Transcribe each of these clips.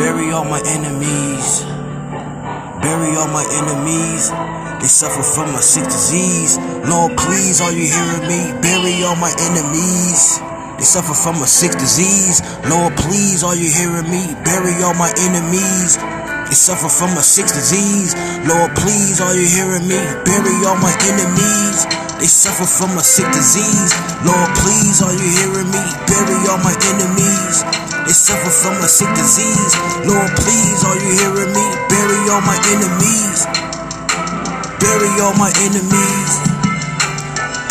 Bury all my enemies. Bury all my enemies. They suffer from a sick disease. Lord, please, are you hearing me? Bury all my enemies. They suffer from a sick disease. Lord, please, are you hearing me? Bury all my enemies. They suffer from a sick disease. Lord, please, are you hearing me? Bury all my enemies. They suffer from a sick disease. Lord, please, are you hearing me? Bury all my enemies. They suffer from a sick disease. Lord, please, are you hearing me? Bury all my enemies. Bury all my enemies.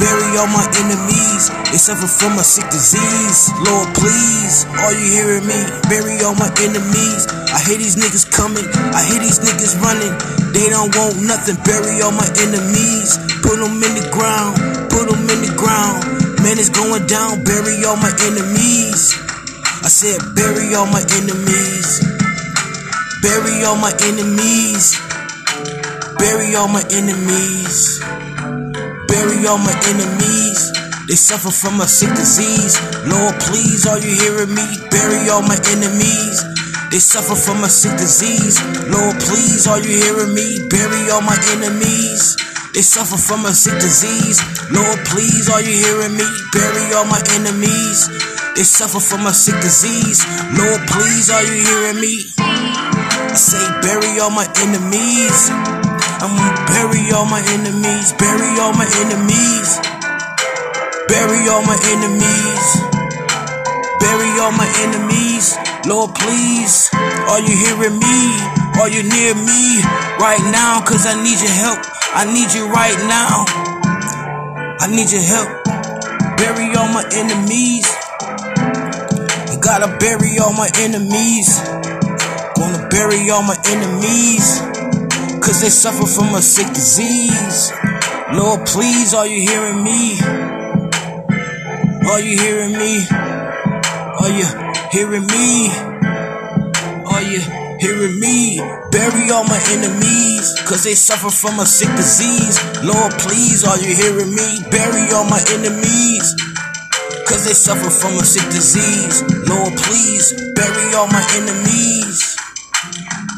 Bury all my enemies. They suffer from a sick disease. Lord, please, are you hearing me? Bury all my enemies. I hear these niggas coming. I hear these niggas running. They don't want nothing. Bury all my enemies. Put them in the ground. Put them in the ground. Man, it's going down. Bury all my enemies. I said, bury all my enemies. Bury all my enemies. Bury all my enemies. Bury all my enemies. They suffer from a sick disease. Lord, please, are you hearing me? Bury all my enemies. They suffer from a sick disease. Lord, please, are you hearing me? Bury all my enemies. They suffer from a sick disease. Lord, please, are you hearing me? Bury all my enemies. They suffer from a sick disease. Lord, please, are you hearing me? I say, bury all my enemies. I'm gonna bury all my enemies. Bury all my enemies. Bury all my enemies. Bury all my enemies. Lord, please, are you hearing me? Are you near me right now? Cause I need your help. I need you right now. I need your help. Bury all my enemies. I gotta bury all my enemies. Gonna bury all my enemies. Cause they suffer from a sick disease. Lord, please, are you hearing me? Are you hearing me? Are you hearing me? Are you hearing me? Bury all my enemies, cause they suffer from a sick disease. Lord, please, are you hearing me? Bury all my enemies, cause they suffer from a sick disease. Lord, please, bury all my enemies.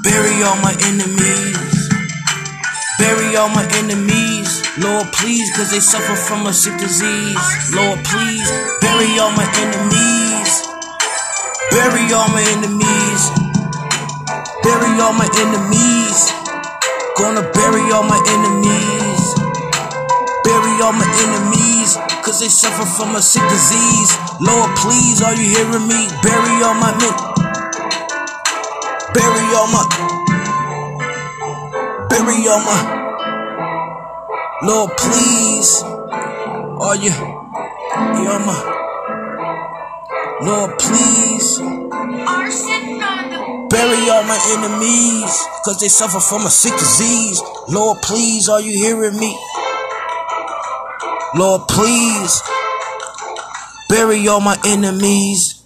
Bury all my enemies. Bury all my enemies. Lord, please, cause they suffer from a sick disease. Lord, please, bury all my enemies. Bury all my enemies. Bury all my enemies. Gonna bury all my enemies. Bury all my enemies. Cause they suffer from a sick disease. Lord, please, are you hearing me? Bury all my men. Bury all my. Bury all my. Lord, please, are you, you're my, Lord, please, bury all my enemies, cause they suffer from a sick disease. Lord, please, are you hearing me? Lord, please, bury all my enemies.